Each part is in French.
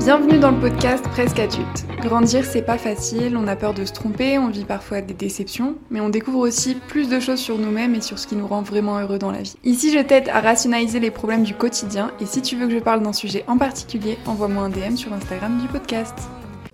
Bienvenue dans le podcast Presque adulte. Grandir, c'est pas facile, on a peur de se tromper, on vit parfois des déceptions, mais on découvre aussi plus de choses sur nous-mêmes et sur ce qui nous rend vraiment heureux dans la vie. Ici, je t'aide à rationaliser les problèmes du quotidien et si tu veux que je parle d'un sujet en particulier, envoie-moi un DM sur Instagram du podcast.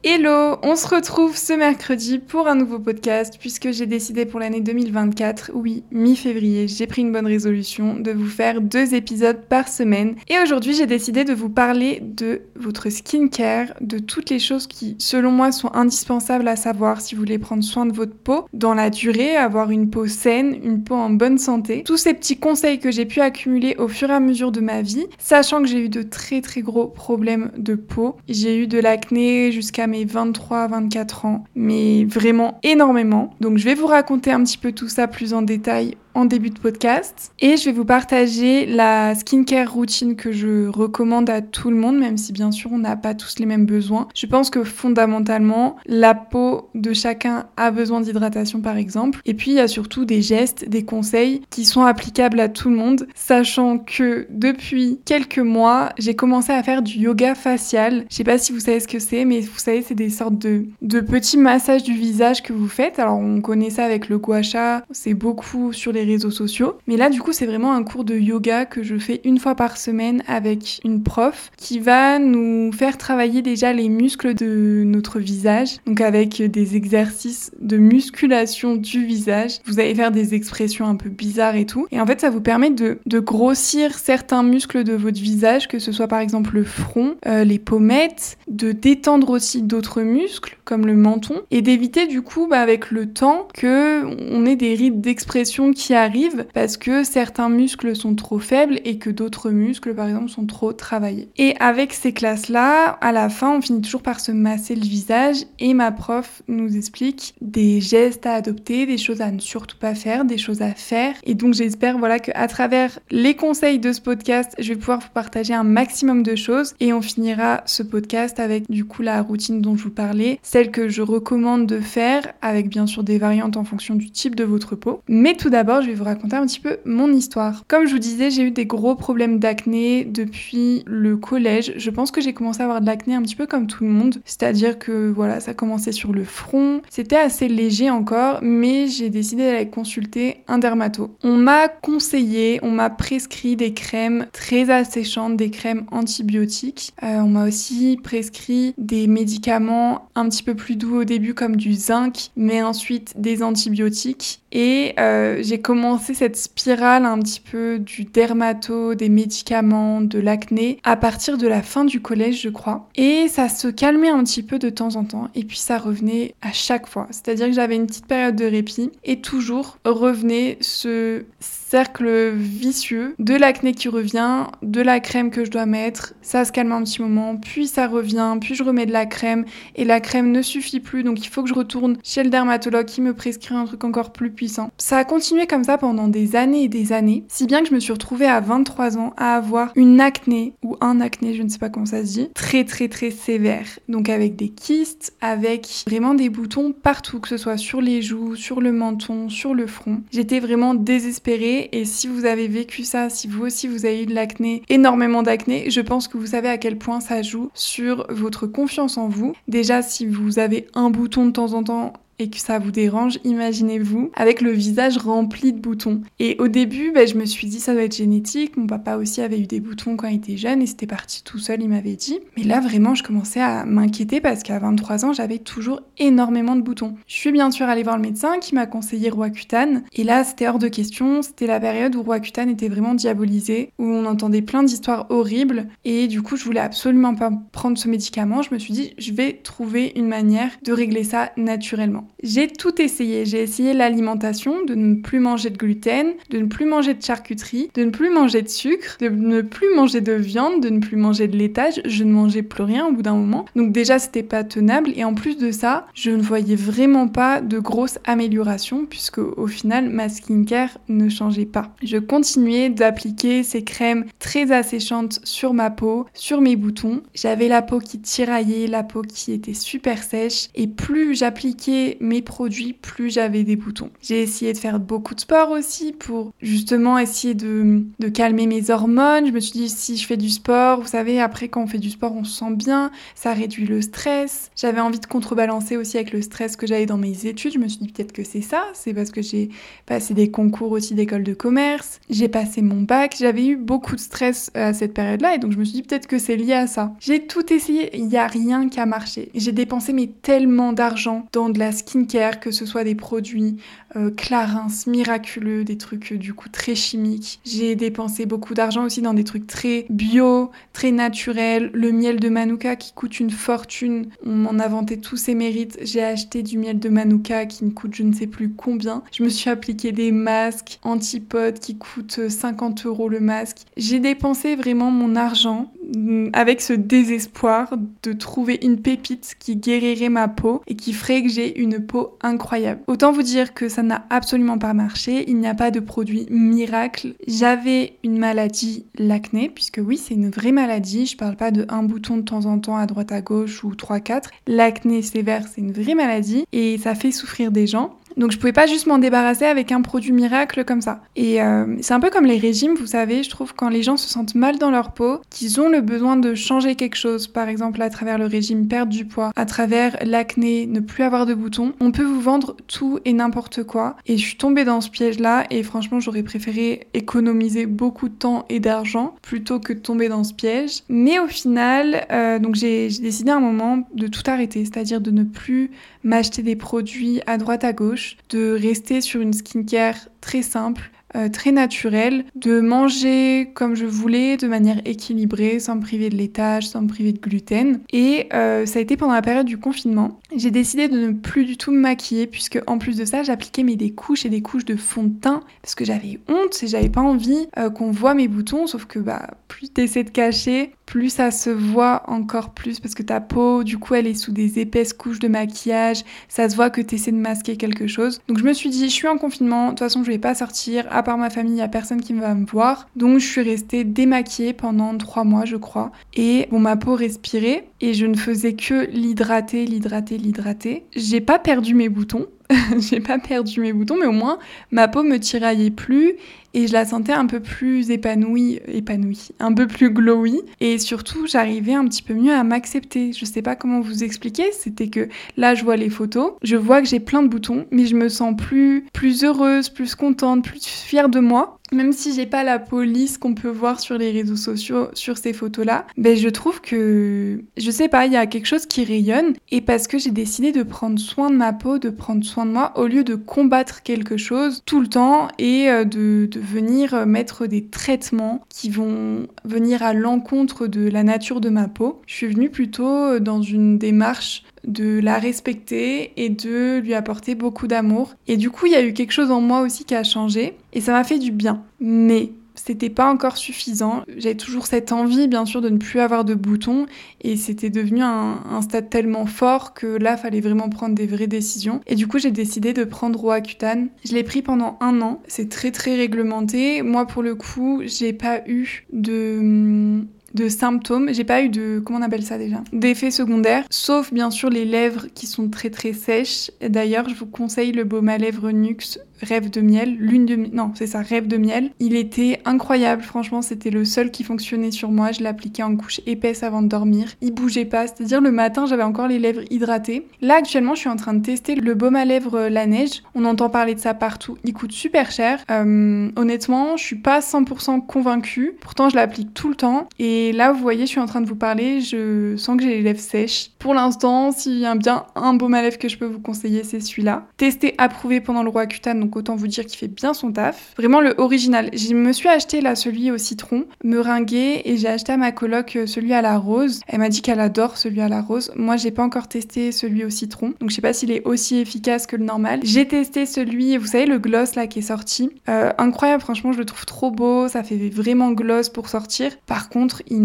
Hello, on se retrouve ce mercredi pour un nouveau podcast puisque j'ai décidé pour l'année 2024, oui, mi-février, j'ai pris une bonne résolution de vous faire deux épisodes par semaine. Et aujourd'hui, j'ai décidé de vous parler de votre skincare, de toutes les choses qui, selon moi, sont indispensables à savoir si vous voulez prendre soin de votre peau dans la durée, avoir une peau saine, une peau en bonne santé. Tous ces petits conseils que j'ai pu accumuler au fur et à mesure de ma vie, sachant que j'ai eu de très très gros problèmes de peau. J'ai eu de l'acné jusqu'à mes 23-24 ans, mais vraiment énormément. Donc je vais vous raconter un petit peu tout ça plus en détail en début de podcast. Et je vais vous partager la skincare routine que je recommande à tout le monde, même si bien sûr on n'a pas tous les mêmes besoins. Je pense que fondamentalement, la peau de chacun a besoin d'hydratation par exemple. Et puis il y a surtout des gestes, des conseils qui sont applicables à tout le monde, sachant que depuis quelques mois, j'ai commencé à faire du yoga facial. Je sais pas si vous savez ce que c'est, mais vous savez, c'est des sortes de, de petits massages du visage que vous faites. Alors on connaît ça avec le gua sha, c'est beaucoup sur les réseaux sociaux. Mais là, du coup, c'est vraiment un cours de yoga que je fais une fois par semaine avec une prof qui va nous faire travailler déjà les muscles de notre visage. Donc avec des exercices de musculation du visage. Vous allez faire des expressions un peu bizarres et tout. Et en fait, ça vous permet de, grossir certains muscles de votre visage, que ce soit par exemple le front, euh, les pommettes, de détendre aussi d'autres muscles comme le menton et d'éviter du coup bah, avec le temps que on ait des rides d'expression qui arrive parce que certains muscles sont trop faibles et que d'autres muscles, par exemple, sont trop travaillés. Et avec ces classes-là, à la fin, on finit toujours par se masser le visage et ma prof nous explique des gestes à adopter, des choses à ne surtout pas faire, des choses à faire. Et donc, j'espère, voilà, qu'à travers les conseils de ce podcast, je vais pouvoir vous partager un maximum de choses et on finira ce podcast avec, du coup, la routine dont je vous parlais, que je recommande de faire avec, bien sûr, des variantes en fonction du type de votre peau. Mais tout d'abord, je vais vous raconter un petit peu mon histoire. Comme je vous disais, j'ai eu des gros problèmes d'acné depuis le collège. Je pense que j'ai commencé à avoir de l'acné un petit peu comme tout le monde, c'est-à-dire que voilà, ça commençait sur le front. C'était assez léger encore, mais j'ai décidé d'aller consulter un dermato. On m'a conseillé, on m'a prescrit des crèmes très asséchantes, des crèmes antibiotiques. Euh, on m'a aussi prescrit des médicaments un petit peu plus doux au début comme du zinc, mais ensuite des antibiotiques. Et euh, j'ai commencé cette spirale un petit peu du dermato, des médicaments, de l'acné à partir de la fin du collège, je crois. Et ça se calmait un petit peu de temps en temps et puis ça revenait à chaque fois. C'est-à-dire que j'avais une petite période de répit et toujours revenait ce cercle vicieux de l'acné qui revient, de la crème que je dois mettre, ça se calme un petit moment, puis ça revient, puis je remets de la crème et la crème ne suffit plus donc il faut que je retourne chez le dermatologue qui me prescrit un truc encore plus puissant. Ça a continué comme ça pendant des années et des années, si bien que je me suis retrouvée à 23 ans à avoir une acné ou un acné, je ne sais pas comment ça se dit, très très très sévère. Donc avec des kystes, avec vraiment des boutons partout, que ce soit sur les joues, sur le menton, sur le front. J'étais vraiment désespérée et si vous avez vécu ça, si vous aussi vous avez eu de l'acné, énormément d'acné, je pense que vous savez à quel point ça joue sur votre confiance en vous. Déjà, si vous avez un bouton de temps en temps et que ça vous dérange, imaginez-vous avec le visage rempli de boutons. Et au début, ben, je me suis dit ça doit être génétique. Mon papa aussi avait eu des boutons quand il était jeune et c'était parti tout seul, il m'avait dit. Mais là, vraiment, je commençais à m'inquiéter parce qu'à 23 ans, j'avais toujours énormément de boutons. Je suis bien sûr allée voir le médecin qui m'a conseillé Roaccutane. Et là, c'était hors de question. C'était la période où Roaccutane était vraiment diabolisé, où on entendait plein d'histoires horribles. Et du coup, je voulais absolument pas prendre ce médicament. Je me suis dit, je vais trouver une manière de régler ça naturellement. J'ai tout essayé. J'ai essayé l'alimentation, de ne plus manger de gluten, de ne plus manger de charcuterie, de ne plus manger de sucre, de ne plus manger de viande, de ne plus manger de laitage. Je ne mangeais plus rien au bout d'un moment. Donc déjà, c'était pas tenable. Et en plus de ça, je ne voyais vraiment pas de grosses améliorations puisque au final, ma skincare ne changeait pas. Je continuais d'appliquer ces crèmes très asséchantes sur ma peau, sur mes boutons. J'avais la peau qui tiraillait, la peau qui était super sèche. Et plus j'appliquais mes produits, plus j'avais des boutons. J'ai essayé de faire beaucoup de sport aussi pour justement essayer de, de calmer mes hormones. Je me suis dit, si je fais du sport, vous savez, après quand on fait du sport, on se sent bien, ça réduit le stress. J'avais envie de contrebalancer aussi avec le stress que j'avais dans mes études. Je me suis dit, peut-être que c'est ça, c'est parce que j'ai passé des concours aussi d'école de commerce, j'ai passé mon bac, j'avais eu beaucoup de stress à cette période-là et donc je me suis dit, peut-être que c'est lié à ça. J'ai tout essayé, il n'y a rien qui a marché. J'ai dépensé mais tellement d'argent dans de la skincare, que ce soit des produits euh, clarins, miraculeux, des trucs euh, du coup très chimiques. J'ai dépensé beaucoup d'argent aussi dans des trucs très bio, très naturels. Le miel de Manuka qui coûte une fortune. On m'en vanté tous ses mérites. J'ai acheté du miel de Manuka qui me coûte je ne sais plus combien. Je me suis appliqué des masques antipodes qui coûtent 50 euros le masque. J'ai dépensé vraiment mon argent mm, avec ce désespoir de trouver une pépite qui guérirait ma peau et qui ferait que j'ai une peau incroyable. Autant vous dire que ça n'a absolument pas marché, il n'y a pas de produit miracle. J'avais une maladie, l'acné, puisque oui, c'est une vraie maladie, je parle pas de un bouton de temps en temps à droite à gauche ou 3-4. L'acné sévère, c'est une vraie maladie et ça fait souffrir des gens. Donc je pouvais pas juste m'en débarrasser avec un produit miracle comme ça. Et euh, c'est un peu comme les régimes, vous savez, je trouve quand les gens se sentent mal dans leur peau, qu'ils ont le besoin de changer quelque chose, par exemple à travers le régime perdre du poids, à travers l'acné, ne plus avoir de boutons, on peut vous vendre tout et n'importe quoi. Et je suis tombée dans ce piège-là et franchement j'aurais préféré économiser beaucoup de temps et d'argent plutôt que de tomber dans ce piège. Mais au final, euh, donc j'ai décidé à un moment de tout arrêter, c'est-à-dire de ne plus m'acheter des produits à droite à gauche, de rester sur une skincare très simple, euh, très naturelle, de manger comme je voulais, de manière équilibrée, sans me priver de laitage, sans me priver de gluten. Et euh, ça a été pendant la période du confinement. J'ai décidé de ne plus du tout me maquiller, puisque en plus de ça, j'appliquais mes des couches et des couches de fond de teint, parce que j'avais honte et j'avais pas envie euh, qu'on voit mes boutons, sauf que bah, plus t'essaies de cacher, plus ça se voit encore plus parce que ta peau, du coup, elle est sous des épaisses couches de maquillage. Ça se voit que tu essaies de masquer quelque chose. Donc je me suis dit, je suis en confinement, de toute façon, je vais pas sortir. Part ma famille, il y a personne qui va me voir. Donc je suis restée démaquillée pendant trois mois, je crois. Et bon, ma peau respirait et je ne faisais que l'hydrater, l'hydrater, l'hydrater. J'ai pas perdu mes boutons. j'ai pas perdu mes boutons, mais au moins ma peau me tiraillait plus et je la sentais un peu plus épanouie, épanouie, un peu plus glowy et surtout j'arrivais un petit peu mieux à m'accepter. Je sais pas comment vous expliquer, c'était que là je vois les photos, je vois que j'ai plein de boutons, mais je me sens plus plus heureuse, plus contente, plus fière de moi même si j'ai pas la police qu'on peut voir sur les réseaux sociaux sur ces photos-là, ben je trouve que je sais pas, il y a quelque chose qui rayonne et parce que j'ai décidé de prendre soin de ma peau, de prendre soin de moi au lieu de combattre quelque chose tout le temps et euh, de, de venir mettre des traitements qui vont venir à l'encontre de la nature de ma peau. Je suis venue plutôt dans une démarche de la respecter et de lui apporter beaucoup d'amour. Et du coup, il y a eu quelque chose en moi aussi qui a changé et ça m'a fait du bien. Mais c'était pas encore suffisant. J'avais toujours cette envie, bien sûr, de ne plus avoir de boutons et c'était devenu un, stade tellement fort que là, fallait vraiment prendre des vraies décisions. Et du coup, j'ai décidé de prendre Roaccutane. Je l'ai pris pendant un an. C'est très très réglementé. Moi, pour le coup, j'ai pas eu de de symptômes. J'ai pas eu de, comment on appelle ça déjà? D'effets secondaires, sauf bien sûr les lèvres qui sont très très sèches. D'ailleurs, je vous conseille le baume à lèvres Nux Rêve de miel, lune de non, c'est ça, Rêve de miel. Il était incroyable, franchement, c'était le seul qui fonctionnait sur moi. Je l'appliquais en couche épaisse avant de dormir. Il bougeait pas, c'est-à-dire le matin, j'avais encore les lèvres hydratées. Là, actuellement, je suis en train de tester le baume à lèvres euh, La Neige. On entend parler de ça partout. Il coûte super cher. Euh, honnêtement, je suis pas 100% convaincue. Pourtant, je l'applique tout le temps. Et là, vous voyez, je suis en train de vous parler. Je sens que j'ai les lèvres sèches. Pour l'instant, s'il y a bien un baume à lèvres que je peux vous conseiller, c'est celui-là. Testé, approuvé pendant le roi cutane donc autant vous dire qu'il fait bien son taf. Vraiment le original. Je me suis acheté là celui au citron, meringué, et j'ai acheté à ma coloc euh, celui à la rose. Elle m'a dit qu'elle adore celui à la rose. Moi, j'ai pas encore testé celui au citron, donc je sais pas s'il est aussi efficace que le normal. J'ai testé celui, vous savez, le gloss là qui est sorti. Euh, incroyable, franchement, je le trouve trop beau. Ça fait vraiment gloss pour sortir. Par contre, il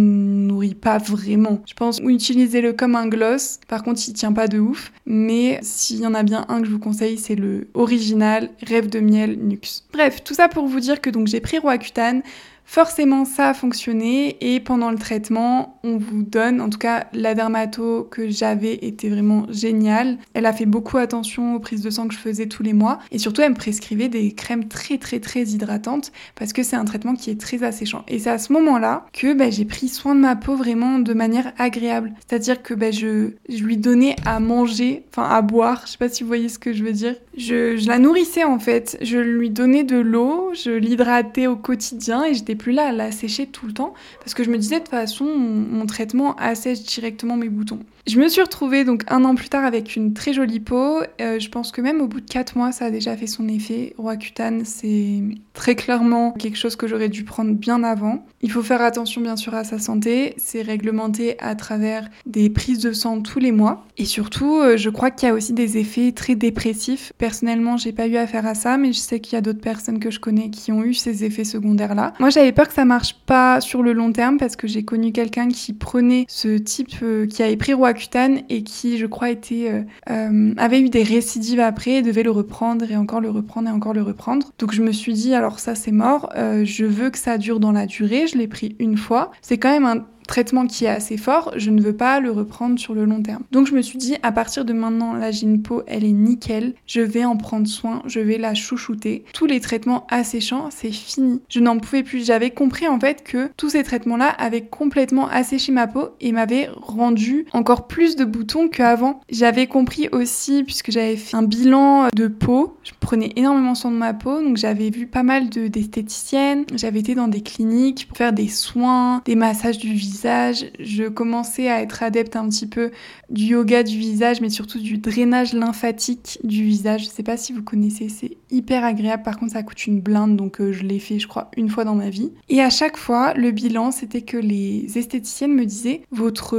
nourrit pas vraiment. Je pense utilisez-le comme un gloss. Par contre, il tient pas de ouf. Mais s'il y en a bien un que je vous conseille, c'est le original Rêve de miel Nux. Bref, tout ça pour vous dire que donc j'ai pris Roaccutane Forcément, ça a fonctionné et pendant le traitement, on vous donne, en tout cas, la dermato que j'avais était vraiment géniale. Elle a fait beaucoup attention aux prises de sang que je faisais tous les mois et surtout, elle me prescrivait des crèmes très très très hydratantes parce que c'est un traitement qui est très asséchant. Et c'est à ce moment-là que bah, j'ai pris soin de ma peau vraiment de manière agréable. C'est-à-dire que bah, je, lui donnais à manger, enfin à boire, je sais pas si vous voyez ce que je veux dire. Je, je la nourrissais en fait, je lui donnais de l'eau, je l'hydratais au quotidien et j'étais plus là la sécher tout le temps parce que je me disais de toute façon mon, traitement assèche directement mes boutons. Je me suis retrouvée donc un an plus tard avec une très jolie peau. Euh, je pense que même au bout de 4 mois, ça a déjà fait son effet. Roaccutane, c'est très clairement quelque chose que j'aurais dû prendre bien avant. Il faut faire attention bien sûr à sa santé. C'est réglementé à travers des prises de sang tous les mois. Et surtout, euh, je crois qu'il y a aussi des effets très dépressifs. Personnellement, j'ai pas eu affaire à ça, mais je sais qu'il y a d'autres personnes que je connais qui ont eu ces effets secondaires-là. Moi, j'avais peur que ça marche pas sur le long terme parce que j'ai connu quelqu'un qui prenait ce type, euh, qui avait pris Roaccutane et qui, je crois, était, euh, avait eu des récidives après et devait le reprendre et encore le reprendre et encore le reprendre. Donc je me suis dit, alors ça c'est mort, je veux que ça dure dans la durée. Je l'ai pris une fois. C'est quand même un traitement qui est assez fort, je ne veux pas le reprendre sur le long terme. Donc je me suis dit, à partir de maintenant, là j'ai une peau, elle est nickel, je vais en prendre soin, je vais la chouchouter. Tous les traitements asséchants, c'est fini. Je n'en pouvais plus. J'avais compris en fait que tous ces traitements-là avaient complètement asséché ma peau et m'avaient rendu encore plus de boutons qu'avant. J'avais compris aussi, puisque j'avais fait un bilan de peau, je prenais énormément soin de ma peau, donc j'avais vu pas mal d'esthéticiennes, j'avais été dans des cliniques pour faire des soins, des massages du visage je commençais à être adepte un petit peu du yoga du visage, mais surtout du drainage lymphatique du visage. Je sais pas si vous connaissez, c'est hyper agréable. Par contre, ça coûte une blinde, donc euh, je l'ai fait, je crois, une fois dans ma vie. Et à chaque fois, le bilan, c'était que les esthéticiennes me disaient votre,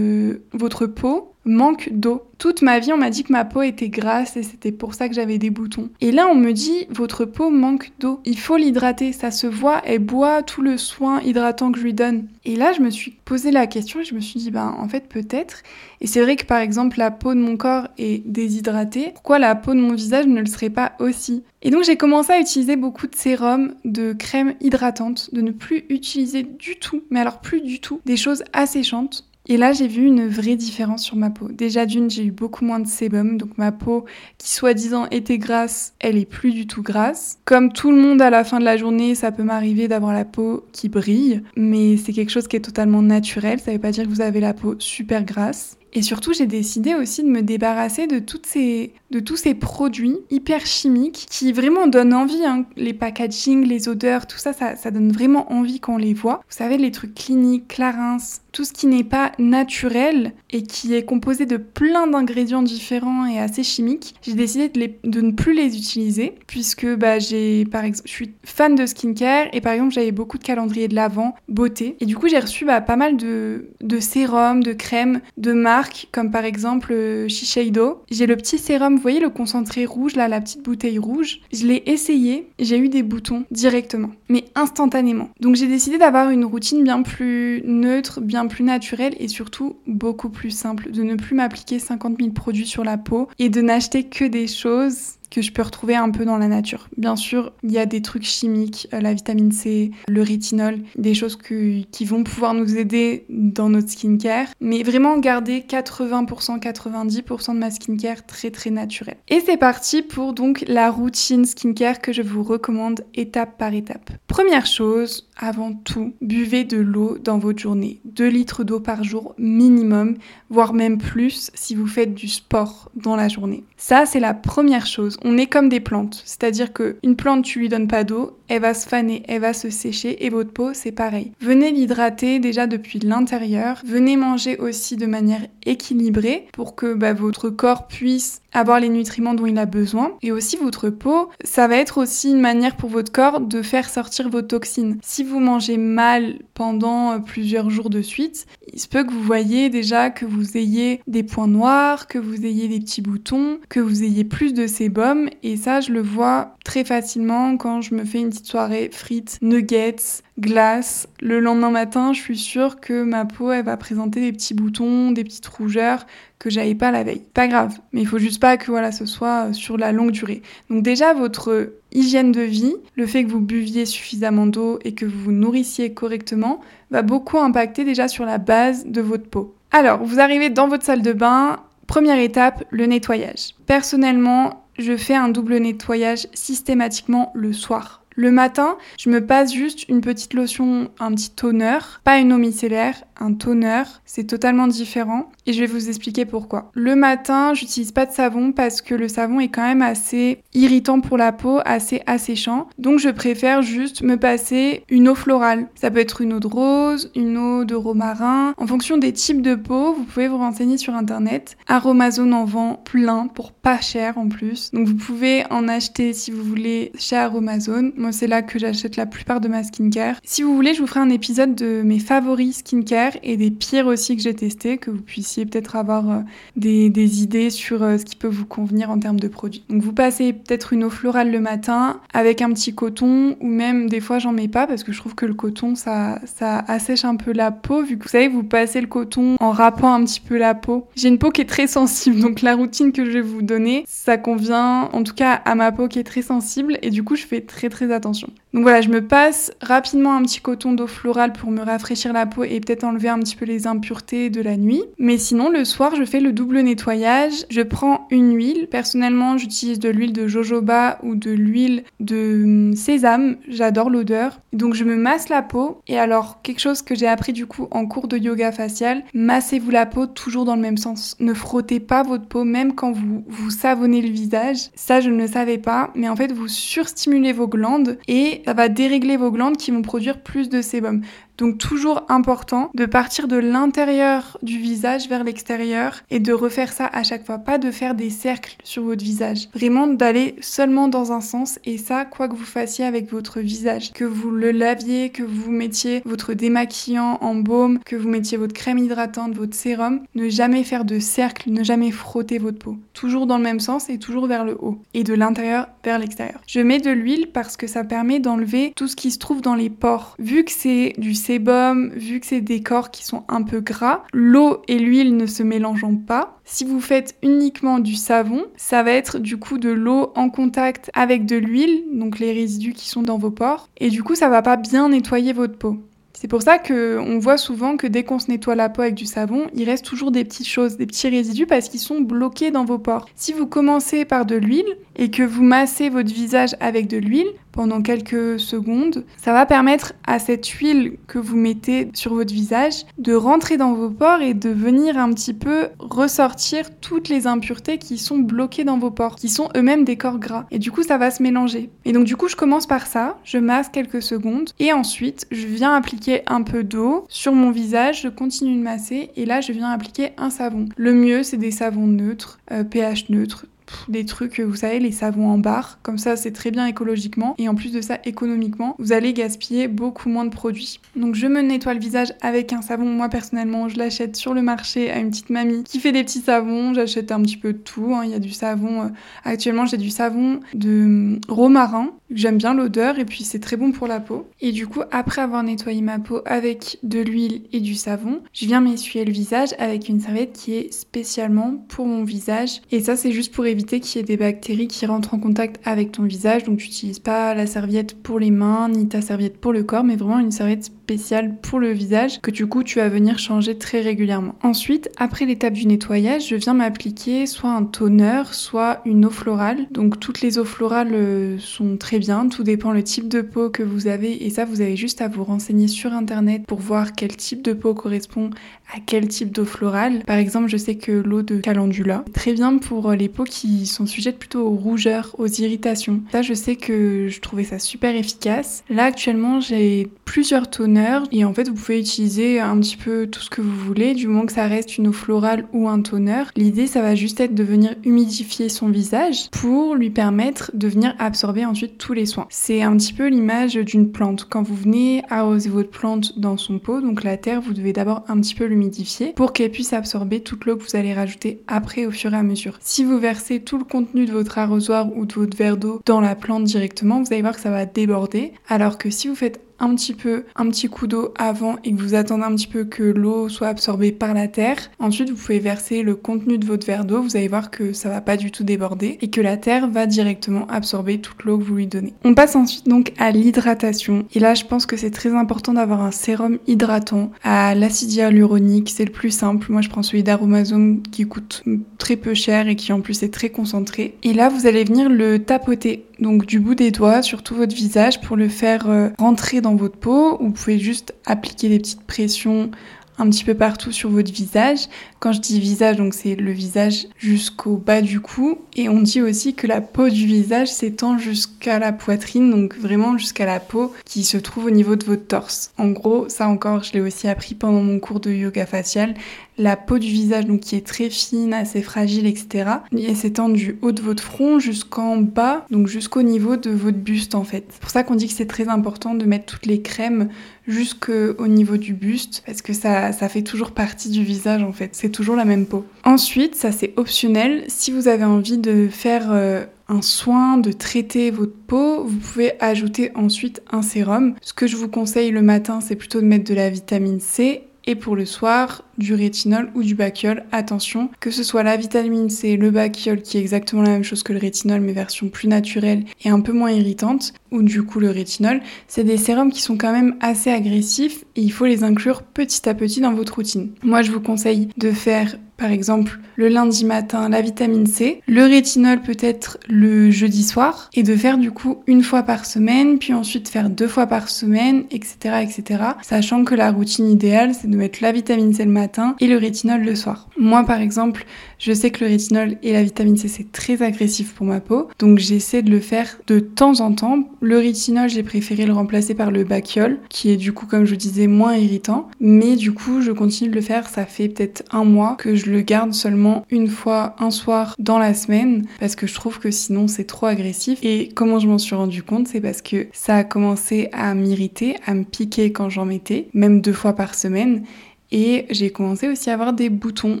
votre peau manque d'eau. Toute ma vie, on m'a dit que ma peau était grasse et c'était pour ça que j'avais des boutons. Et là, on me dit, votre peau manque d'eau. Il faut l'hydrater, ça se voit, elle boit tout le soin hydratant que je lui donne. Et là, je me suis posé la question et je me suis dit, ben, en fait, peut-être. Et c'est vrai que par exemple, la peau de mon corps est déshydratée. Pourquoi la peau de mon visage ne le serait pas aussi? Et donc, j'ai commencé à utiliser beaucoup de sérums, de crèmes hydratantes, de ne plus utiliser du tout, mais alors plus du tout, des choses asséchantes et là, j'ai vu une vraie différence sur ma peau. Déjà d'une, j'ai eu beaucoup moins de sébum, donc ma peau qui soi-disant était grasse, elle est plus du tout grasse. Comme tout le monde à la fin de la journée, ça peut m'arriver d'avoir la peau qui brille, mais c'est quelque chose qui est totalement naturel, ça veut pas dire que vous avez la peau super grasse. Et surtout, j'ai décidé aussi de me débarrasser de, toutes ces, de tous ces produits hyper chimiques qui vraiment donnent envie. Hein. Les packaging, les odeurs, tout ça, ça, ça, donne vraiment envie quand on les voit. Vous savez, les trucs cliniques, Clarins, tout ce qui n'est pas naturel et qui est composé de plein d'ingrédients différents et assez chimiques, j'ai décidé de, de, ne plus les utiliser puisque bah, j'ai, par exemple, je suis fan de skincare et par exemple, j'avais beaucoup de calendriers de l'avant, beauté. Et du coup, j'ai reçu bah, pas mal de, de sérums, de crèmes, de marques comme par exemple euh, Shiseido. J'ai le petit sérum, vous voyez le concentré rouge, là, la petite bouteille rouge. Je l'ai essayé, j'ai eu des boutons directement, mais instantanément. Donc j'ai décidé d'avoir une routine bien plus neutre, bien plus naturelle et surtout beaucoup plus simple, de ne plus m'appliquer 50 000 produits sur la peau et de n'acheter que des choses que je peux retrouver un peu dans la nature. Bien sûr, il y a des trucs chimiques, euh, la vitamine C, le rétinol, des choses qui vont pouvoir nous aider dans notre skincare, mais vraiment garder 80%, 90% de ma skincare très très naturelle. Et c'est parti pour donc la routine skincare que je vous recommande étape par étape. Première chose, avant tout, buvez de l'eau dans votre journée. 2 litres d'eau par jour minimum, voire même plus si vous faites du sport dans la journée. Ça, c'est la première chose. On est comme des plantes, c'est-à-dire qu'une plante, tu lui donnes pas d'eau, elle va se faner, elle va se sécher et votre peau, c'est pareil. Venez l'hydrater déjà depuis l'intérieur. Venez manger aussi de manière équilibrée pour que bah, votre corps puisse avoir les nutriments dont il a besoin. Et aussi votre peau, ça va être aussi une manière pour votre corps de faire sortir vos toxines. Si vous mangez mal pendant euh, plusieurs jours de suite, il se peut que vous voyez déjà que vous ayez des points noirs, que vous ayez des petits boutons, que vous ayez plus de sébum. Et ça, je le vois très facilement quand je me fais une petite soirée frites, nuggets, glace. Le lendemain matin, je suis sûre que ma peau, elle va présenter des petits boutons, des petites rougeurs que j'avais pas la veille. Pas grave, mais il faut juste pas que voilà, ce soit sur la longue durée. Donc déjà, votre hygiène de vie, le fait que vous buviez suffisamment d'eau et que vous vous nourrissiez correctement va beaucoup impacter déjà sur la base de votre peau. Alors, vous arrivez dans votre salle de bain, première étape, le nettoyage. Personnellement, je fais un double nettoyage systématiquement le soir. Le matin, je me passe juste une petite lotion, un petit toner, pas une eau micellaire, un toner, c'est totalement différent et je vais vous expliquer pourquoi. Le matin, j'utilise pas de savon parce que le savon est quand même assez irritant pour la peau, assez asséchant. Donc je préfère juste me passer une eau florale. Ça peut être une eau de rose, une eau de romarin. En fonction des types de peau, vous pouvez vous renseigner sur internet. Aromazone en vend plein pour pas cher en plus. Donc vous pouvez en acheter si vous voulez chez Aromazone. Moi c'est là que j'achète la plupart de ma skincare. Si vous voulez, je vous ferai un épisode de mes favoris skincare et des pires aussi que j'ai testés, que vous puissiez peut-être avoir euh, des, idées sur euh, ce qui peut vous convenir en termes de produits. Donc vous passez peut-être une eau florale le matin avec un petit coton ou même des fois j'en mets pas parce que je trouve que le coton ça, ça assèche un peu la peau vu que vous savez vous passez le coton en râpant un petit peu la peau. J'ai une peau qui est très sensible donc la routine que je vais vous donner ça convient en tout cas à ma peau qui est très sensible et du coup je fais très très attention. Donc voilà je me passe rapidement un petit coton d'eau florale pour me rafraîchir la peau et peut-être enlever un petit peu les impuretés de la nuit. Mais sinon, le soir, je fais le double nettoyage. Je prends une huile. Personnellement, j'utilise de l'huile de jojoba ou de l'huile de hum, sésame. J'adore l'odeur. Donc, je me masse la peau. Et alors, quelque chose que j'ai appris du coup en cours de yoga facial, massez-vous la peau toujours dans le même sens. Ne frottez pas votre peau même quand vous vous savonnez le visage. Ça, je ne le savais pas. Mais en fait, vous surstimulez vos glandes et ça va dérégler vos glandes qui vont produire plus de sébum. Donc toujours important de partir de l'intérieur du visage vers l'extérieur et de refaire ça à chaque fois, pas de faire des cercles sur votre visage. Vraiment d'aller seulement dans un sens et ça quoi que vous fassiez avec votre visage, que vous le laviez, que vous mettiez votre démaquillant en baume, que vous mettiez votre crème hydratante, votre sérum, ne jamais faire de cercle, ne jamais frotter votre peau. Toujours dans le même sens et toujours vers le haut et de l'intérieur vers l'extérieur. Je mets de l'huile parce que ça permet d'enlever tout ce qui se trouve dans les pores. Vu que c'est du sébum, vu que c'est des corps qui sont un peu gras, l'eau et l'huile ne se mélangeant pas. Si vous faites uniquement du savon, ça va être du coup de l'eau en contact avec de l'huile, donc les résidus qui sont dans vos pores, et du coup ça va pas bien nettoyer votre peau. C'est pour ça qu'on voit souvent que dès qu'on se nettoie la peau avec du savon, il reste toujours des petites choses, des petits résidus parce qu'ils sont bloqués dans vos pores. Si vous commencez par de l'huile et que vous massez votre visage avec de l'huile, pendant quelques secondes. Ça va permettre à cette huile que vous mettez sur votre visage de rentrer dans vos pores et de venir un petit peu ressortir toutes les impuretés qui sont bloquées dans vos pores, qui sont eux-mêmes des corps gras. Et du coup, ça va se mélanger. Et donc du coup, je commence par ça, je masse quelques secondes et ensuite, je viens appliquer un peu d'eau sur mon visage, je continue de masser et là, je viens appliquer un savon. Le mieux, c'est des savons neutres, euh, pH neutre, des trucs, vous savez, les savons en barre. Comme ça, c'est très bien écologiquement. Et en plus de ça, économiquement, vous allez gaspiller beaucoup moins de produits. Donc, je me nettoie le visage avec un savon. Moi, personnellement, je l'achète sur le marché à une petite mamie qui fait des petits savons. J'achète un petit peu de tout. Hein. Il y a du savon. Euh, actuellement, j'ai du savon de hum, romarin. J'aime bien l'odeur et puis c'est très bon pour la peau. Et du coup, après avoir nettoyé ma peau avec de l'huile et du savon, je viens m'essuyer le visage avec une serviette qui est spécialement pour mon visage. Et ça, c'est juste pour éviter qu'il y ait des bactéries qui rentrent en contact avec ton visage. Donc tu n'utilises pas la serviette pour les mains ni ta serviette pour le corps, mais vraiment une serviette spéciale pour le visage que du coup tu vas venir changer très régulièrement. Ensuite, après l'étape du nettoyage, je viens m'appliquer soit un toner, soit une eau florale. Donc toutes les eaux florales euh, sont très tout dépend le type de peau que vous avez et ça vous avez juste à vous renseigner sur internet pour voir quel type de peau correspond à quel type d'eau florale. Par exemple, je sais que l'eau de calendula est très bien pour les peaux qui sont sujettes plutôt aux rougeurs, aux irritations. Ça, je sais que je trouvais ça super efficace. Là, actuellement, j'ai plusieurs toners et en fait, vous pouvez utiliser un petit peu tout ce que vous voulez, du moment que ça reste une eau florale ou un toner. L'idée, ça va juste être de venir humidifier son visage pour lui permettre de venir absorber ensuite tous les soins. C'est un petit peu l'image d'une plante. Quand vous venez arroser votre plante dans son pot, donc la terre, vous devez d'abord un petit peu l'humidifier pour qu'elle puisse absorber toute l'eau que vous allez rajouter après au fur et à mesure. Si vous versez tout le contenu de votre arrosoir ou de votre verre d'eau dans la plante directement, vous allez voir que ça va déborder. Alors que si vous faites un petit peu, un petit coup d'eau avant et que vous attendez un petit peu que l'eau soit absorbée par la terre, ensuite vous pouvez verser le contenu de votre verre d'eau. Vous allez voir que ça va pas du tout déborder et que la terre va directement absorber toute l'eau que vous lui donnez. On passe ensuite donc à l'hydratation. Et là, je pense que c'est très important d'avoir un sérum hydratant à l'acide hyaluronique. C'est le plus simple. Moi, je prends celui d'Aromazone qui coûte très peu cher et qui en plus est très concentré. Et là, vous allez venir le tapoter donc du bout des doigts sur tout votre visage pour le faire euh, rentrer dans votre peau. Vous pouvez juste appliquer des petites pressions un petit peu partout sur votre visage. Quand je dis visage, c'est le visage jusqu'au bas du cou. Et on dit aussi que la peau du visage s'étend jusqu'à la poitrine, donc vraiment jusqu'à la peau qui se trouve au niveau de votre torse. En gros, ça encore, je l'ai aussi appris pendant mon cours de yoga facial la peau du visage, donc qui est très fine, assez fragile, etc. Elle s'étend du haut de votre front jusqu'en bas, donc jusqu'au niveau de votre buste en fait. C'est pour ça qu'on dit que c'est très important de mettre toutes les crèmes jusqu'au niveau du buste, parce que ça, ça fait toujours partie du visage en fait. C'est toujours la même peau. Ensuite, ça c'est optionnel. Si vous avez envie de faire euh, un soin, de traiter votre peau, vous pouvez ajouter ensuite un sérum. Ce que je vous conseille le matin, c'est plutôt de mettre de la vitamine C et pour le soir, du rétinol ou du bakiol. Attention, que ce soit la vitamine C, le bakiol qui est exactement la même chose que le rétinol mais version plus naturelle et un peu moins irritante, ou du coup le rétinol, c'est des sérums qui sont quand même assez agressifs et il faut les inclure petit à petit dans votre routine. Moi je vous conseille de faire par exemple le lundi matin la vitamine C, le rétinol peut-être le jeudi soir, et de faire du coup une fois par semaine, puis ensuite faire deux fois par semaine, etc. etc. Sachant que la routine idéale c'est de mettre la vitamine C le matin et le rétinol le soir. Moi par exemple, je sais que le rétinol et la vitamine C c'est très agressif pour ma peau, donc j'essaie de le faire de temps en temps. Le rétinol, j'ai préféré le remplacer par le bakiol, qui est du coup comme je vous disais moins irritant, mais du coup je continue de le faire, ça fait peut-être un mois que je le garde seulement une fois un soir dans la semaine parce que je trouve que sinon c'est trop agressif. Et comment je m'en suis rendu compte, c'est parce que ça a commencé à m'irriter, à me piquer quand j'en mettais, même deux fois par semaine. Et j'ai commencé aussi à avoir des boutons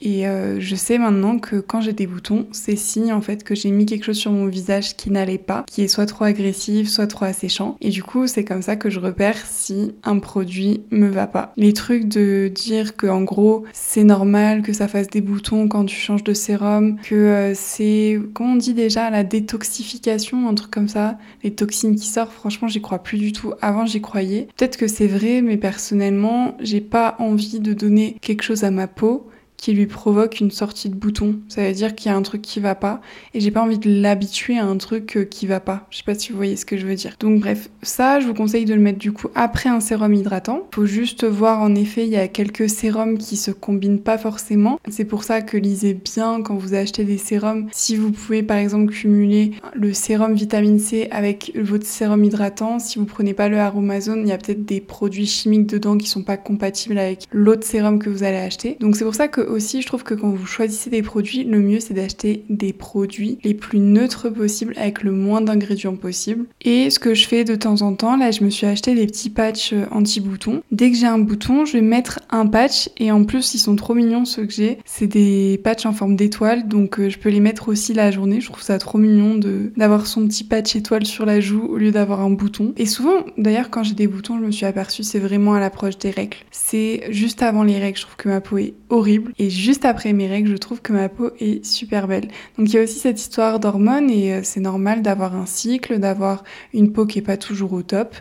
et euh, je sais maintenant que quand j'ai des boutons, c'est signe en fait que j'ai mis quelque chose sur mon visage qui n'allait pas, qui est soit trop agressif, soit trop asséchant. Et du coup, c'est comme ça que je repère si un produit me va pas. Les trucs de dire que en gros, c'est normal que ça fasse des boutons quand tu changes de sérum, que euh, c'est, comment on dit déjà, la détoxification, un truc comme ça, les toxines qui sortent, franchement, j'y crois plus du tout. Avant, j'y croyais. Peut-être que c'est vrai, mais personnellement, j'ai pas envie de donner quelque chose à ma peau qui lui provoque une sortie de bouton. Ça veut dire qu'il y a un truc qui va pas et j'ai pas envie de l'habituer à un truc euh, qui va pas. Je sais pas si vous voyez ce que je veux dire. Donc bref, ça je vous conseille de le mettre du coup après un sérum hydratant. Faut juste voir en effet, il y a quelques sérums qui se combinent pas forcément. C'est pour ça que lisez bien quand vous achetez des sérums. Si vous pouvez par exemple cumuler le sérum vitamine C avec votre sérum hydratant, si vous prenez pas le aromazone, il y a peut-être des produits chimiques dedans qui sont pas compatibles avec l'autre sérum que vous allez acheter. Donc c'est pour ça que aussi, je trouve que quand vous choisissez des produits, le mieux c'est d'acheter des produits les plus neutres possibles avec le moins d'ingrédients possible. Et ce que je fais de temps en temps, là je me suis acheté des petits patchs euh, anti-boutons. Dès que j'ai un bouton, je vais mettre un patch et en plus ils sont trop mignons ceux que j'ai. C'est des patchs en forme d'étoile donc euh, je peux les mettre aussi la journée. Je trouve ça trop mignon d'avoir son petit patch étoile sur la joue au lieu d'avoir un bouton. Et souvent, d'ailleurs quand j'ai des boutons, je me suis aperçue c'est vraiment à l'approche des règles. C'est juste avant les règles, je trouve que ma peau est horrible et juste après mes règles, je trouve que ma peau est super belle. Donc il y a aussi cette histoire d'hormones et euh, c'est normal d'avoir un cycle, d'avoir une peau qui est pas toujours au top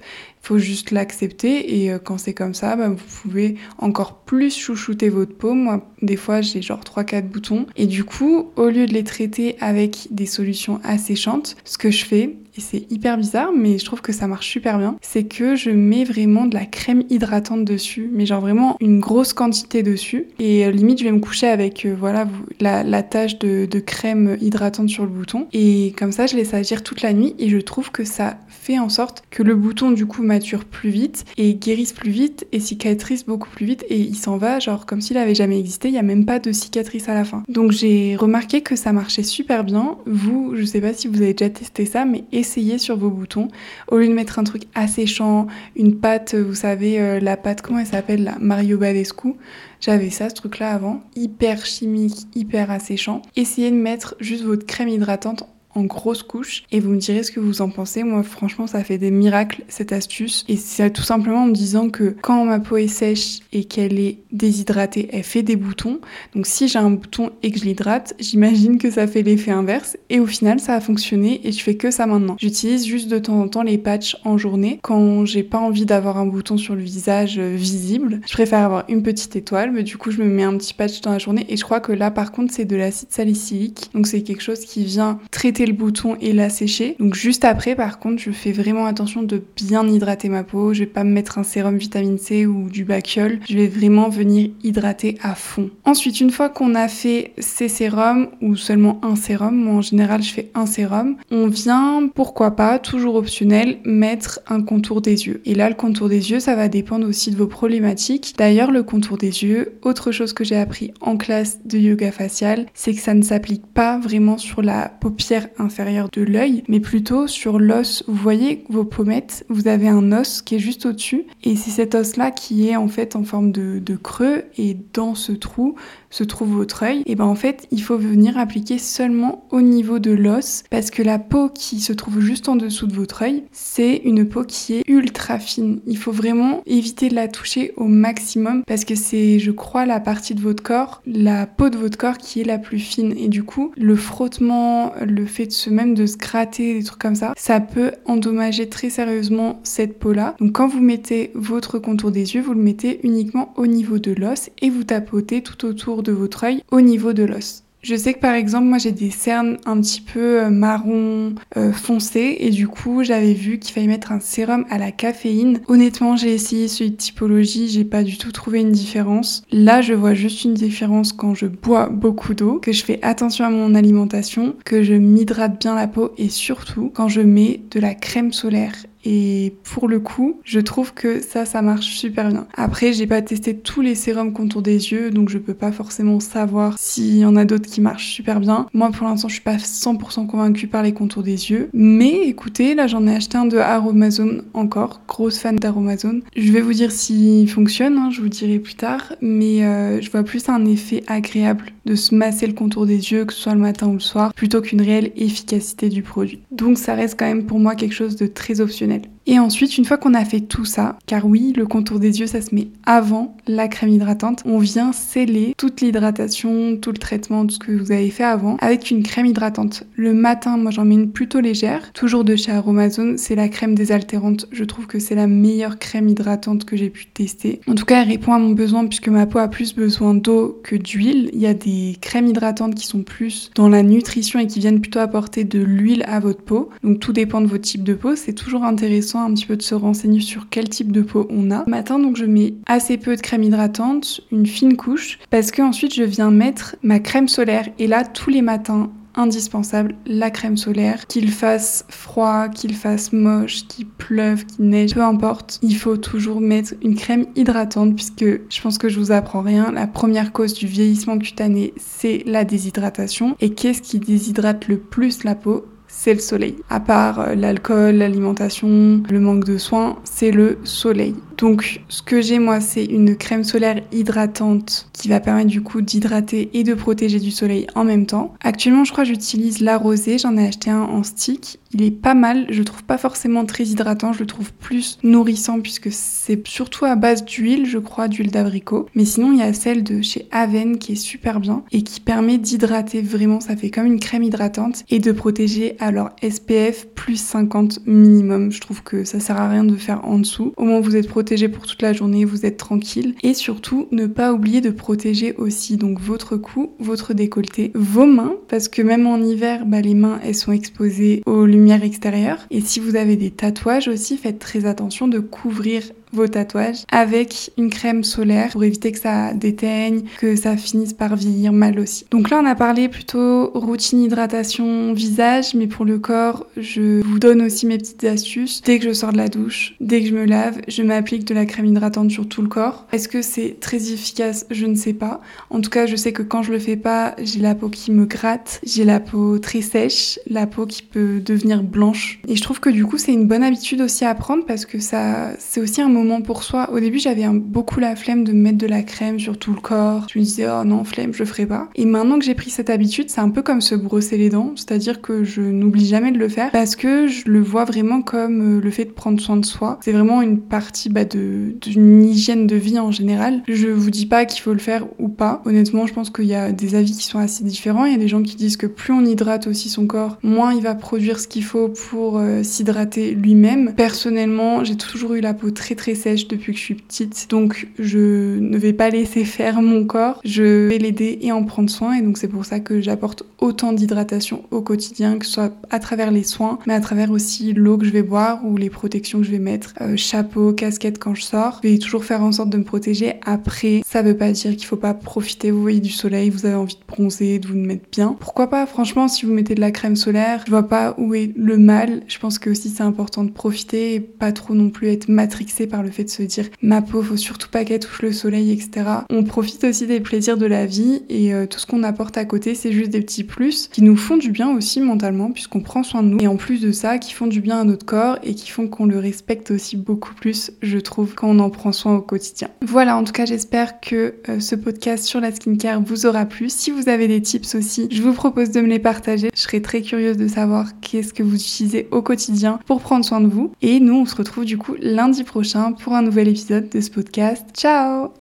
faut juste l'accepter et euh, quand c'est comme ça, bah, vous pouvez encore plus chouchouter votre peau. Moi, des fois, j'ai genre 3-4 boutons et du coup, au lieu de les traiter avec des solutions asséchantes, ce que je fais, et c'est hyper bizarre, mais je trouve que ça marche super bien, c'est que je mets vraiment de la crème hydratante dessus, mais genre vraiment une grosse quantité dessus. Et euh, limite, je vais me coucher avec euh, voilà la, tache de, de, crème hydratante sur le bouton. Et comme ça, je laisse agir toute la nuit et je trouve que ça fait en sorte que le bouton du coup mature plus vite et guérisse plus vite et cicatrise beaucoup plus vite et il s'en va genre comme s'il avait jamais existé, il n'y a même pas de cicatrice à la fin. Donc j'ai remarqué que ça marchait super bien. Vous, je sais pas si vous avez déjà testé ça, mais essayez sur vos boutons. Au lieu de mettre un truc asséchant, une pâte, vous savez, euh, la pâte, comment elle s'appelle la Mario Badescu. J'avais ça, ce truc-là avant, hyper chimique, hyper asséchant. Essayez de mettre juste votre crème hydratante en grosses couches et vous me direz ce que vous en pensez. Moi, franchement, ça fait des miracles cette astuce et c'est tout simplement en me disant que quand ma peau est sèche et qu'elle est déshydratée, elle fait des boutons. Donc si j'ai un bouton et que je l'hydrate, j'imagine que ça fait l'effet inverse et au final, ça a fonctionné et je fais que ça maintenant. J'utilise juste de temps en temps les patchs en journée quand j'ai pas envie d'avoir un bouton sur le visage euh, visible. Je préfère avoir une petite étoile, mais du coup, je me mets un petit patch dans la journée et je crois que là, par contre, c'est de l'acide salicylique. Donc c'est quelque chose qui vient traiter le bouton et l'assécher. Donc juste après, par contre, je fais vraiment attention de bien hydrater ma peau. Je vais pas me mettre un sérum vitamine C ou du Baciol. Je vais vraiment venir hydrater à fond. Ensuite, une fois qu'on a fait ces sérums ou seulement un sérum, moi en général je fais un sérum, on vient, pourquoi pas, toujours optionnel, mettre un contour des yeux. Et là, le contour des yeux, ça va dépendre aussi de vos problématiques. D'ailleurs, le contour des yeux, autre chose que j'ai appris en classe de yoga facial, c'est que ça ne s'applique pas vraiment sur la paupière inférieure de l'œil, mais plutôt sur l'os. Vous voyez vos pommettes, vous avez un os qui est juste au-dessus, et c'est cet os-là qui est en fait en forme de creux, et dans ce trou, se trouve votre œil, et ben en fait il faut venir appliquer seulement au niveau de l'os parce que la peau qui se trouve juste en dessous de votre œil, c'est une peau qui est ultra fine. Il faut vraiment éviter de la toucher au maximum parce que c'est, je crois, la partie de votre corps, la peau de votre corps qui est la plus fine. Et du coup, le frottement, le fait de se même de se gratter, des trucs comme ça, ça peut endommager très sérieusement cette peau-là. Donc quand vous mettez votre contour des yeux, vous le mettez uniquement au niveau de l'os et vous tapotez tout autour de votre œil au niveau de l'os. Je sais que par exemple, moi j'ai des cernes un petit peu euh, marron euh, foncé et du coup j'avais vu qu'il fallait mettre un sérum à la caféine. Honnêtement, j'ai essayé de typologie, j'ai pas du tout trouvé une différence. Là, je vois juste une différence quand je bois beaucoup d'eau, que je fais attention à mon alimentation, que je m'hydrate bien la peau et surtout quand je mets de la crème solaire et pour le coup, je trouve que ça, ça marche super bien. Après, j'ai pas testé tous les sérums contour des yeux, donc je peux pas forcément savoir s'il y en a d'autres qui marchent super bien. Moi, pour l'instant, je suis pas 100% convaincue par les contours des yeux. Mais écoutez, là, j'en ai acheté un de Aromazone encore. Grosse fan d'Aromazone. Je vais vous dire s'il fonctionne, hein, je vous dirai plus tard. Mais euh, je vois plus un effet agréable de se masser le contour des yeux, que ce soit le matin ou le soir, plutôt qu'une réelle efficacité du produit. Donc ça reste quand même pour moi quelque chose de très optionnel. yönelim. Et ensuite, une fois qu'on a fait tout ça, car oui, le contour des yeux, ça se met avant la crème hydratante, on vient sceller toute l'hydratation, tout le traitement, tout ce que vous avez fait avant, avec une crème hydratante. Le matin, moi j'en mets une plutôt légère, toujours de chez Aromazone, c'est la crème désaltérante. Je trouve que c'est la meilleure crème hydratante que j'ai pu tester. En tout cas, elle répond à mon besoin puisque ma peau a plus besoin d'eau que d'huile. Il y a des crèmes hydratantes qui sont plus dans la nutrition et qui viennent plutôt apporter de l'huile à votre peau. Donc tout dépend de votre type de peau. C'est toujours intéressant un petit peu de se renseigner sur quel type de peau on a. matin, donc je mets assez peu de crème hydratante, une fine couche, parce que ensuite je viens mettre ma crème solaire. Et là, tous les matins, indispensable, la crème solaire. Qu'il fasse froid, qu'il fasse moche, qu'il pleuve, qu'il neige, peu importe, il faut toujours mettre une crème hydratante puisque je pense que je vous apprends rien. La première cause du vieillissement cutané, c'est la déshydratation. Et qu'est-ce qui déshydrate le plus la peau? C'est le soleil. À part euh, l'alcool, l'alimentation, le manque de soins, c'est le soleil. Donc ce que j'ai moi c'est une crème solaire hydratante qui va permettre du coup d'hydrater et de protéger du soleil en même temps. Actuellement je crois j'utilise la rosée, j'en ai acheté un en stick. Il est pas mal, je trouve pas forcément très hydratant, je le trouve plus nourrissant puisque c'est surtout à base d'huile, je crois, d'huile d'abricot. Mais sinon il y a celle de chez Aven qui est super bien et qui permet d'hydrater vraiment, ça fait comme une crème hydratante et de protéger alors SPF plus 50 minimum. Je trouve que ça sert à rien de faire en dessous. Au moins vous êtes protégé pour toute la journée, vous êtes tranquille. Et surtout, ne pas oublier de protéger aussi donc votre cou, votre décolleté, vos mains, parce que même en hiver, bah, les mains elles sont exposées aux lumières extérieures. Et si vous avez des tatouages aussi, faites très attention de couvrir vos tatouages avec une crème solaire pour éviter que ça déteigne, que ça finisse par vieillir mal aussi. Donc là, on a parlé plutôt routine hydratation visage, mais pour le corps, je vous donne aussi mes petites astuces. Dès que je sors de la douche, dès que je me lave, je m'applique de la crème hydratante sur tout le corps. Est-ce que c'est très efficace? Je ne sais pas. En tout cas, je sais que quand je le fais pas, j'ai la peau qui me gratte, j'ai la peau très sèche, la peau qui peut devenir blanche. Et je trouve que du coup, c'est une bonne habitude aussi à prendre parce que ça, c'est aussi un moment moment pour soi. Au début, j'avais beaucoup la flemme de mettre de la crème sur tout le corps. Je me disais, oh non, flemme, je ferai pas. Et maintenant que j'ai pris cette habitude, c'est un peu comme se brosser les dents, c'est-à-dire que je n'oublie jamais de le faire parce que je le vois vraiment comme euh, le fait de prendre soin de soi. C'est vraiment une partie bah, d'une hygiène de vie en général. Je vous dis pas qu'il faut le faire ou pas. Honnêtement, je pense qu'il y a des avis qui sont assez différents. Il y a des gens qui disent que plus on hydrate aussi son corps, moins il va produire ce qu'il faut pour euh, s'hydrater lui-même. Personnellement, j'ai toujours eu la peau très très sèche depuis que je suis petite, donc je ne vais pas laisser faire mon corps. Je vais l'aider et en prendre soin, et donc c'est pour ça que j'apporte autant d'hydratation au quotidien, que ce soit à travers les soins, mais à travers aussi l'eau que je vais boire ou les protections que je vais mettre, euh, chapeau, casquette quand je sors. Je vais toujours faire en sorte de me protéger. Après, ça veut pas dire qu'il faut pas profiter, vous voyez, du soleil, vous avez envie de bronzer, de vous mettre bien. Pourquoi pas? Franchement, si vous mettez de la crème solaire, je vois pas où est le mal. Je pense que aussi c'est important de profiter et pas trop non plus être matrixé par le fait de se dire ma peau, faut surtout pas qu'elle touche le soleil, etc. On profite aussi des plaisirs de la vie et euh, tout ce qu'on apporte à côté, c'est juste des petits plus qui nous font du bien aussi mentalement puisqu'on prend soin de nous et en plus de ça, qui font du bien à notre corps et qui font qu'on le respecte aussi beaucoup plus, je trouve, quand on en prend soin au quotidien. Voilà, en tout cas, j'espère que euh, ce podcast sur la skincare vous aura plu. Si vous avez des tips aussi, je vous propose de me les partager. Je serais très curieuse de savoir qu'est-ce que vous utilisez au quotidien pour prendre soin de vous. Et nous, on se retrouve du coup lundi pour un nouvel épisode de ce podcast. Ciao